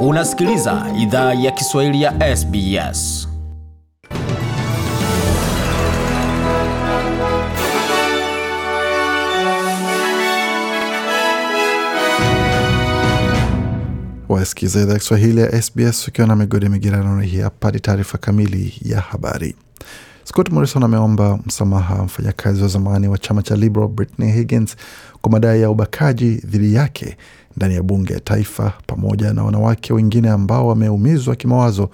Unasikiliza idhaa ya Kiswahili ya SBS. Wasikiza idhaa ya Kiswahili ya SBS ukiwa na migodi migerano. Hii hapa ni taarifa kamili ya habari. Scott Morrison ameomba msamaha mfanyakazi wa zamani wa chama cha Liberal Brittany Higgins kwa madai ya ubakaji dhidi yake ndani ya bunge ya taifa pamoja na wanawake wengine ambao wameumizwa kimawazo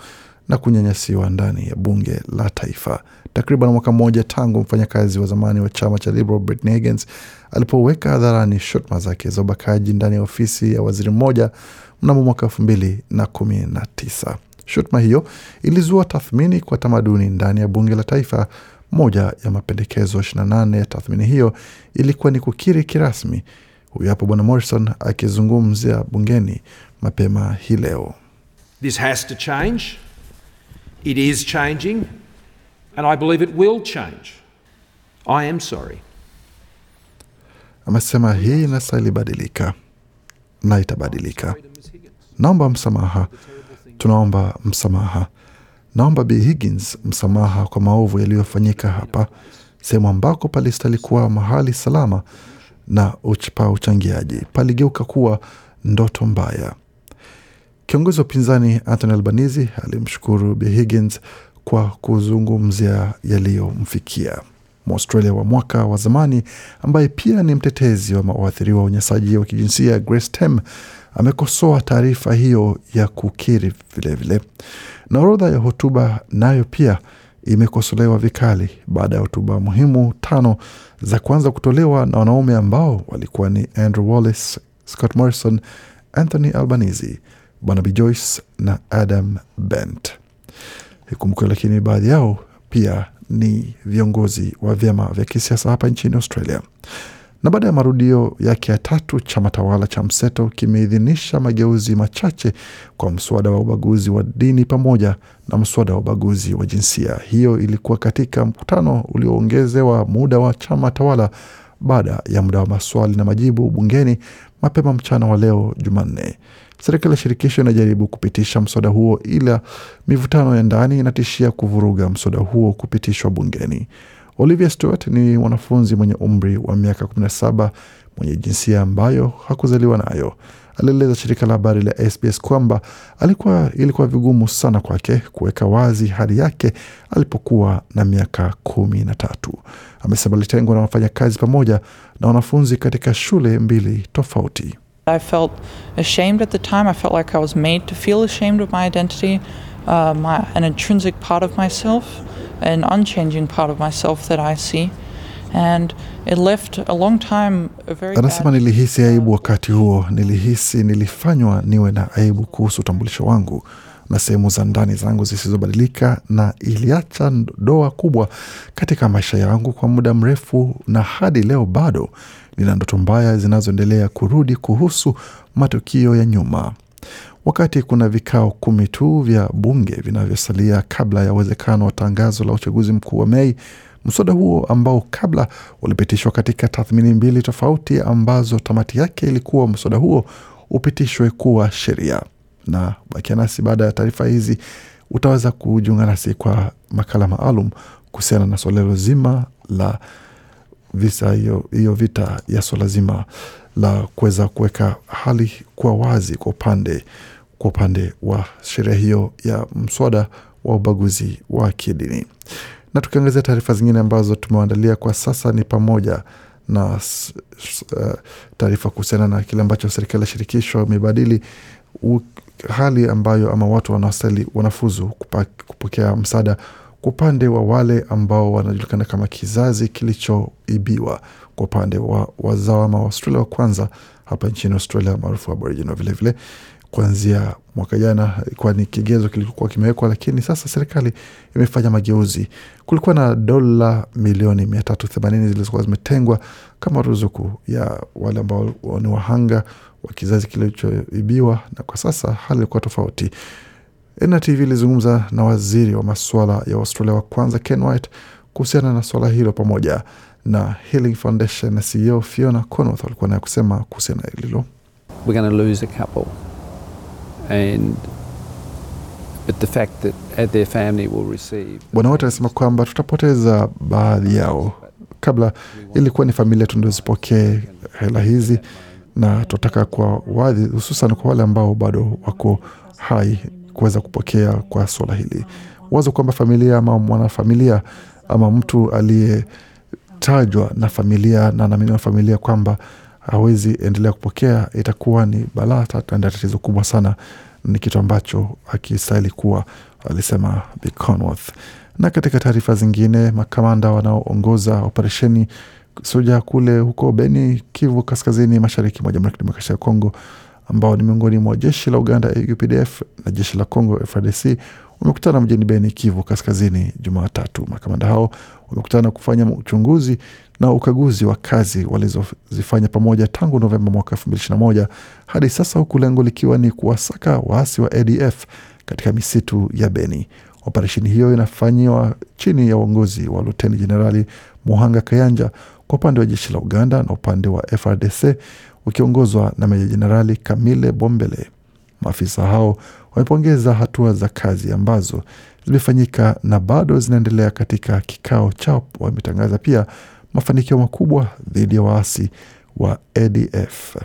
na kunyanyasiwa ndani ya bunge la taifa. Takriban mwaka mmoja tangu mfanyakazi wa zamani wa chama cha Liberal Brittany Higgins alipoweka hadharani shutuma zake za ubakaji ndani ya ofisi ya waziri mmoja mnamo mwaka elfu mbili na kumi na tisa. Shutuma hiyo ilizua tathmini kwa tamaduni ndani ya bunge la taifa. Moja ya mapendekezo 28 ya tathmini hiyo ilikuwa ni kukiri kirasmi. Huyu hapo Bwana Morrison akizungumzia bungeni mapema hii leo. This has to change. It is changing, and I believe it will change. I am sorry. Amesema hii inastahili badilika na itabadilika. Naomba msamaha, tunaomba msamaha. Naomba Bi Higgins msamaha kwa maovu yaliyofanyika hapa, sehemu ambako palistahili kuwa mahali salama na pa uchangiaji paligeuka kuwa ndoto mbaya. Kiongozi wa upinzani Anthony Albanese alimshukuru Bi Higgins kwa kuzungumzia yaliyomfikia. Mwaustralia wa mwaka wa zamani ambaye pia ni mtetezi wa waathiriwa wa unyanyasaji wa kijinsia Grace Tem amekosoa taarifa hiyo ya kukiri vilevile, na orodha ya hotuba nayo pia imekosolewa vikali baada ya hotuba muhimu tano za kwanza kutolewa na wanaume ambao walikuwa ni Andrew Wallace, Scott Morrison, Anthony Albanese, Barnaby Joyce na Adam Bent. Ikumbukwe lakini baadhi yao pia ni viongozi wa vyama vya kisiasa hapa nchini Australia. Na baada ya marudio yake ya tatu, chama tawala cha mseto kimeidhinisha mageuzi machache kwa mswada wa ubaguzi wa dini pamoja na mswada wa ubaguzi wa jinsia. Hiyo ilikuwa katika mkutano ulioongezewa muda wa chama tawala baada ya muda wa maswali na majibu bungeni mapema mchana wa leo Jumanne. Serikali ya shirikisho inajaribu kupitisha mswada huo, ila mivutano ya ndani inatishia kuvuruga mswada huo kupitishwa bungeni. Olivia Stewart ni mwanafunzi mwenye umri wa miaka 17 mwenye jinsia ambayo hakuzaliwa nayo. Alieleza shirika la habari la SBS kwamba alikuwa ilikuwa vigumu sana kwake kuweka wazi hali yake alipokuwa na miaka kumi na tatu. Amesema alitengwa na wafanyakazi pamoja na wanafunzi katika shule mbili tofauti. I felt ashamed at the time. I felt like I was made to feel ashamed of my identity, uh, my, an intrinsic part of myself, an unchanging part of myself that I see. And it left a long time a very Anasema nilihisi aibu wakati huo, nilihisi nilifanywa niwe na aibu kuhusu utambulisho wangu na sehemu za ndani zangu zisizobadilika, na iliacha doa kubwa katika maisha yangu kwa muda mrefu, na hadi leo bado nina ndoto mbaya zinazoendelea kurudi kuhusu matukio ya nyuma. Wakati kuna vikao kumi tu vya bunge vinavyosalia kabla ya uwezekano wa tangazo la uchaguzi mkuu wa Mei, mswada huo ambao kabla ulipitishwa katika tathmini mbili tofauti ambazo tamati yake ilikuwa mswada huo upitishwe kuwa sheria. Na bakia nasi baada ya taarifa hizi, utaweza kujiunga nasi kwa makala maalum kuhusiana na suala zima la visa hiyo vita ya swala zima la kuweza kuweka hali kuwa wazi kwa upande kwa upande wa sheria hiyo ya mswada wa ubaguzi wa kidini. Na tukiangazia taarifa zingine ambazo tumewaandalia kwa sasa ni pamoja na uh, taarifa kuhusiana na kile ambacho serikali ya shirikisho imebadili hali ambayo ama watu wanaostahili wanafuzu kupa, kupokea msaada kwa upande wa wale ambao wanajulikana kama kizazi kilichoibiwa kwa upande wa wazao ama Waustralia wa kwanza hapa nchini Australia maarufu Aboriginal vilevile kuanzia mwaka jana ilikuwa ni kigezo kilikuwa kimewekwa, lakini sasa serikali imefanya mageuzi. Kulikuwa na dola milioni mia tatu themanini zilizokuwa zimetengwa kama ruzuku ya wale ambao ni wahanga wa kizazi kilichoibiwa, na kwa sasa hali ilikuwa tofauti. NTV ilizungumza na waziri wa masuala ya Australia wa kwanza Ken White kuhusiana na suala hilo pamoja na Healing Foundation na CEO Fiona Conworth walikuwa naye kusema kuhusiana na hilo. we're going to lose a couple. and but the fact that uh, their family will receive. Bwana wote alisema kwamba tutapoteza baadhi yao. Kabla ilikuwa ni familia tu ndio zipokee hela hizi, na tunataka kwa wadhi, hususan kwa wale ambao bado wako hai kuweza kupokea kwa swala hili. Wazo kwamba familia ama mwanafamilia ama mtu aliyetajwa na familia na anaaminiwa familia kwamba hawezi endelea kupokea, itakuwa ni balaa na tatizo kubwa sana. Ni kitu ambacho akistahili kuwa, alisema Conworth. Na katika taarifa zingine, makamanda wanaoongoza operesheni soja kule huko Beni, Kivu Kaskazini, mashariki mwa Jamhuri ya Kidemokrasia ya Kongo, ambao ni miongoni mwa jeshi la Uganda UPDF na jeshi la Kongo FARDC wamekutana mjini Beni, Kivu Kaskazini Jumatatu. Makamanda hao wamekutana kufanya uchunguzi na ukaguzi wa kazi walizozifanya pamoja tangu Novemba mwaka 2021 hadi sasa, huku lengo likiwa ni kuwasaka waasi wa ADF katika misitu ya Beni. Operesheni hiyo inafanyiwa chini ya uongozi wa Luteni Jenerali Muhanga Kayanja kwa upande wa jeshi la Uganda na upande wa FRDC ukiongozwa na Meja Jenerali Kamile Bombele. Maafisa hao wamepongeza hatua za kazi ambazo zimefanyika na bado zinaendelea. Katika kikao chao, wametangaza pia mafanikio makubwa dhidi ya waasi wa ADF.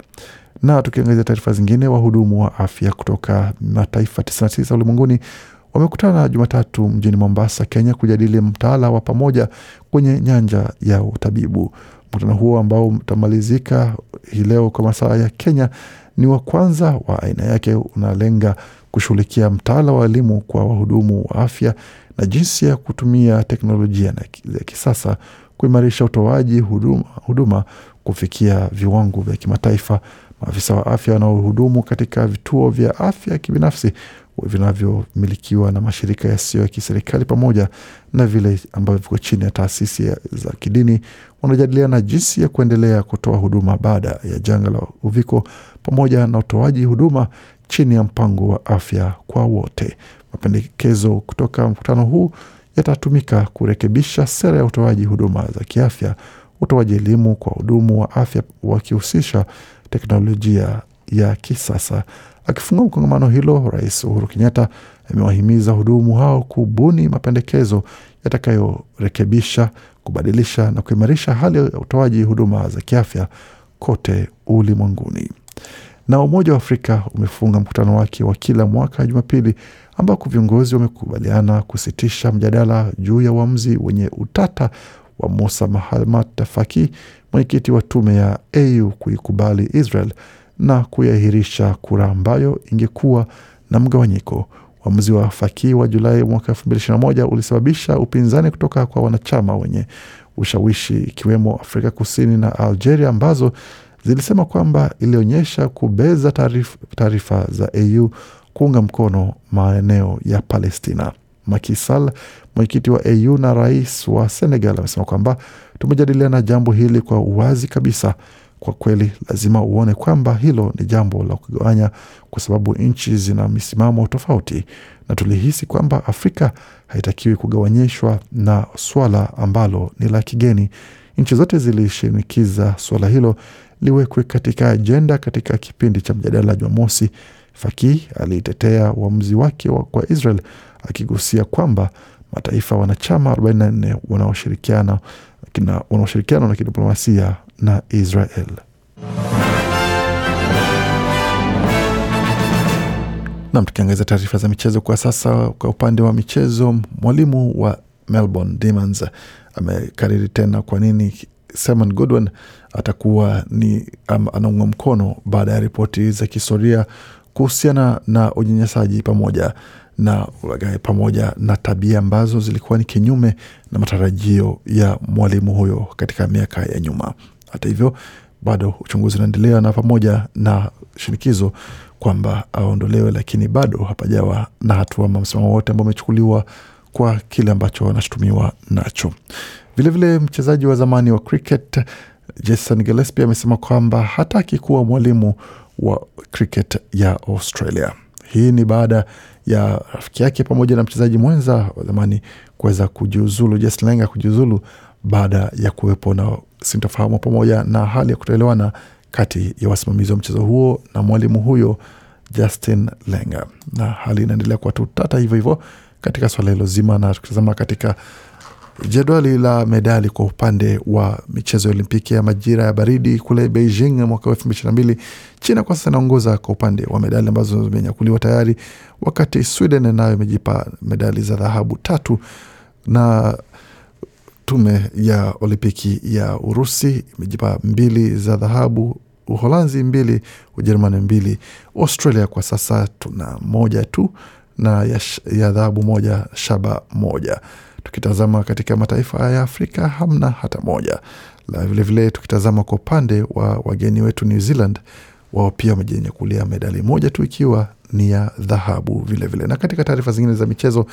Na tukiangazia taarifa zingine, wahudumu wa afya kutoka mataifa 99 ulimwenguni wamekutana Jumatatu mjini Mombasa, Kenya, kujadili mtaala wa pamoja kwenye nyanja ya utabibu. Mkutano huo ambao utamalizika hii leo kwa masaa ya Kenya ni wa kwanza wa aina yake, unalenga kushughulikia mtaala wa elimu kwa wahudumu wa afya na jinsi ya kutumia teknolojia ya kisasa kuimarisha utoaji huduma, huduma kufikia viwango vya kimataifa. Maafisa wa afya wanaohudumu katika vituo vya afya kibinafsi vinavyomilikiwa na mashirika yasiyo ya kiserikali pamoja na vile ambavyo viko chini ya taasisi za kidini wanajadiliana jinsi ya kuendelea kutoa huduma baada ya janga la uviko pamoja na utoaji huduma chini ya mpango wa afya kwa wote. Mapendekezo kutoka mkutano huu yatatumika kurekebisha sera ya utoaji huduma za kiafya, utoaji elimu kwa hudumu wa afya wakihusisha teknolojia ya kisasa. Akifungua kongamano hilo, Rais Uhuru Kenyatta amewahimiza wahudumu hao kubuni mapendekezo yatakayorekebisha, kubadilisha na kuimarisha hali ya utoaji huduma za kiafya kote ulimwenguni. Na Umoja wa Afrika umefunga mkutano wake wa kila mwaka Jumapili, ambako viongozi wamekubaliana kusitisha mjadala juu ya uamuzi wenye utata wa Musa Mahamat Faki, mwenyekiti wa tume ya AU kuikubali Israel na kuiahirisha kura ambayo ingekuwa na mgawanyiko. Uamuzi wa Faki wa Julai mwaka 2021 ulisababisha upinzani kutoka kwa wanachama wenye ushawishi ikiwemo Afrika Kusini na Algeria ambazo zilisema kwamba ilionyesha kubeza taarifa za AU kuunga mkono maeneo ya Palestina. Macky Sall, mwenyekiti wa AU na rais wa Senegal, amesema kwamba tumejadiliana jambo hili kwa uwazi kabisa. Kwa kweli, lazima uone kwamba hilo ni jambo la kugawanya, kwa sababu nchi zina misimamo tofauti, na tulihisi kwamba Afrika haitakiwi kugawanyishwa na swala ambalo ni la kigeni. Nchi zote zilishinikiza swala hilo liwekwe katika ajenda katika kipindi cha mjadala Jumamosi. Faki aliitetea uamuzi wake kwa Israel akigusia kwamba mataifa wanachama 44 wanaoshirikiana wanaoshirikiana na kidiplomasia na Israel. Nam, tukiangazia taarifa za michezo kwa sasa. Kwa upande wa michezo, mwalimu wa Melbourne Demons amekariri tena kwa nini Simon Goodwin atakuwa ni um, anaunga mkono baada ya ripoti za kihistoria kuhusiana na unyanyasaji pamoja na ulaghai pamoja na tabia ambazo zilikuwa ni kinyume na matarajio ya mwalimu huyo katika miaka ya nyuma. Hata hivyo, bado uchunguzi unaendelea na pamoja na shinikizo kwamba aondolewe, lakini bado hapajawa na hatua msimamo wote ambao umechukuliwa kwa kile ambacho anashutumiwa nacho. Vilevile, mchezaji wa zamani wa cricket Jason Gillespie amesema kwamba hataki kuwa mwalimu wa cricket ya Australia. Hii ni baada ya rafiki yake pamoja na mchezaji mwenza wa zamani kuweza kujiuzulu, Jason Lenga kujiuzulu baada ya kuwepo na sintofahamu pamoja na hali ya kutoelewana kati ya wasimamizi wa mchezo huo na mwalimu huyo Justin Lenga, na hali inaendelea kuwa tu tata hivyo hivyo katika swala hilo zima, na tukitazama katika jedwali la medali kwa upande wa michezo ya Olimpiki ya majira ya baridi kule Beijing mwaka wa elfu mbili ishirini na mbili, China kwa sasa inaongoza kwa upande wa medali ambazo zimenyakuliwa tayari, wakati Sweden nayo imejipa medali za dhahabu tatu na tume ya Olimpiki ya Urusi imejipa mbili za dhahabu, Uholanzi mbili, Ujerumani mbili, Australia kwa sasa tuna moja tu na ya, ya dhahabu moja, shaba moja. Tukitazama katika mataifa ya Afrika hamna hata moja. La vilevile tukitazama kwa upande wa wageni wetu New Zealand, wao pia wamejinyakulia medali moja tu ikiwa ni ya dhahabu vilevile. Na katika taarifa zingine za michezo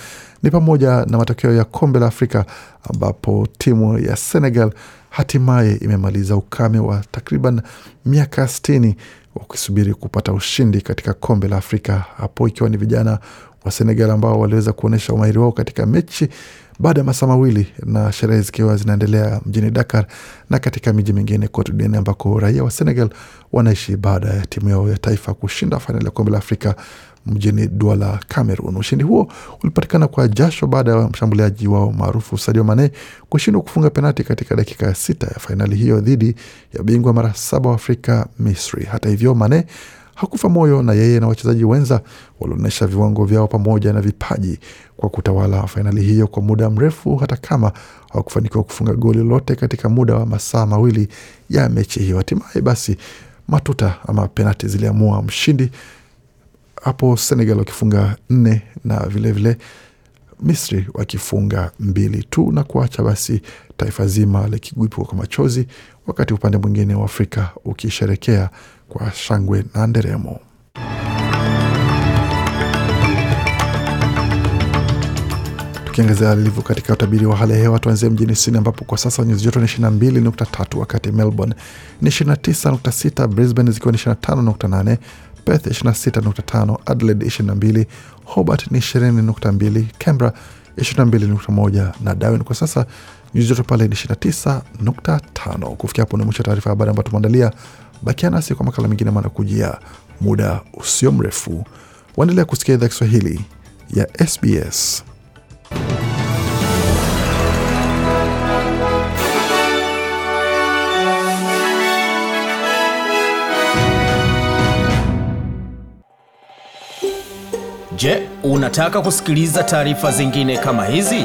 ni pamoja na matokeo ya kombe la Afrika ambapo timu ya Senegal hatimaye imemaliza ukame wa takriban miaka sitini wakisubiri kupata ushindi katika kombe la Afrika, hapo ikiwa ni vijana wa Senegal ambao waliweza kuonyesha umahiri wao katika mechi baada ya masaa mawili na sherehe zikiwa zinaendelea mjini Dakar na katika miji mingine kote duniani ambako raia wa Senegal wanaishi baada ya timu yao ya taifa kushinda fainali ya kombe la Afrika mjini Douala, Cameroon. Ushindi huo ulipatikana kwa jasho baada ya mshambuliaji wao maarufu Sadio Mane kushindwa kufunga penati katika dakika ya sita ya fainali hiyo dhidi ya bingwa mara saba wa Afrika, Misri. Hata hivyo, Mane hakufa moyo na yeye na wachezaji wenza walionyesha viwango vyao pamoja na vipaji kwa kutawala fainali hiyo kwa muda mrefu, hata kama hawakufanikiwa kufunga goli lolote katika muda wa masaa mawili ya mechi hiyo. Hatimaye basi matuta ama penati ziliamua mshindi hapo, Senegal wakifunga nne na vilevile vile, Misri wakifunga mbili tu na kuacha basi taifa zima likigwipwa kwa machozi, wakati upande mwingine wa Afrika ukisherekea kwa shangwe na nderemo. Tukiangazia lilivyo katika utabiri wa hali ya hewa, tuanzie mjini Sydney ambapo kwa sasa nyuzi joto ni 22.3, wakati Melbourne ni 29.6, Brisbane zikiwa ni 25.8, Perth 26.5, Adelaide 22, Hobart ni 20.2, Canberra 22.1 na Darwin kwa sasa nyuzi joto pale ni 29.5. Kufikia hapo ni mwisho wa taarifa ya habari ambayo tumeandalia. Bakia nasi kwa makala mengine manakujia muda usio mrefu. Waendelea kusikia idhaa Kiswahili ya SBS. Je, unataka kusikiliza taarifa zingine kama hizi?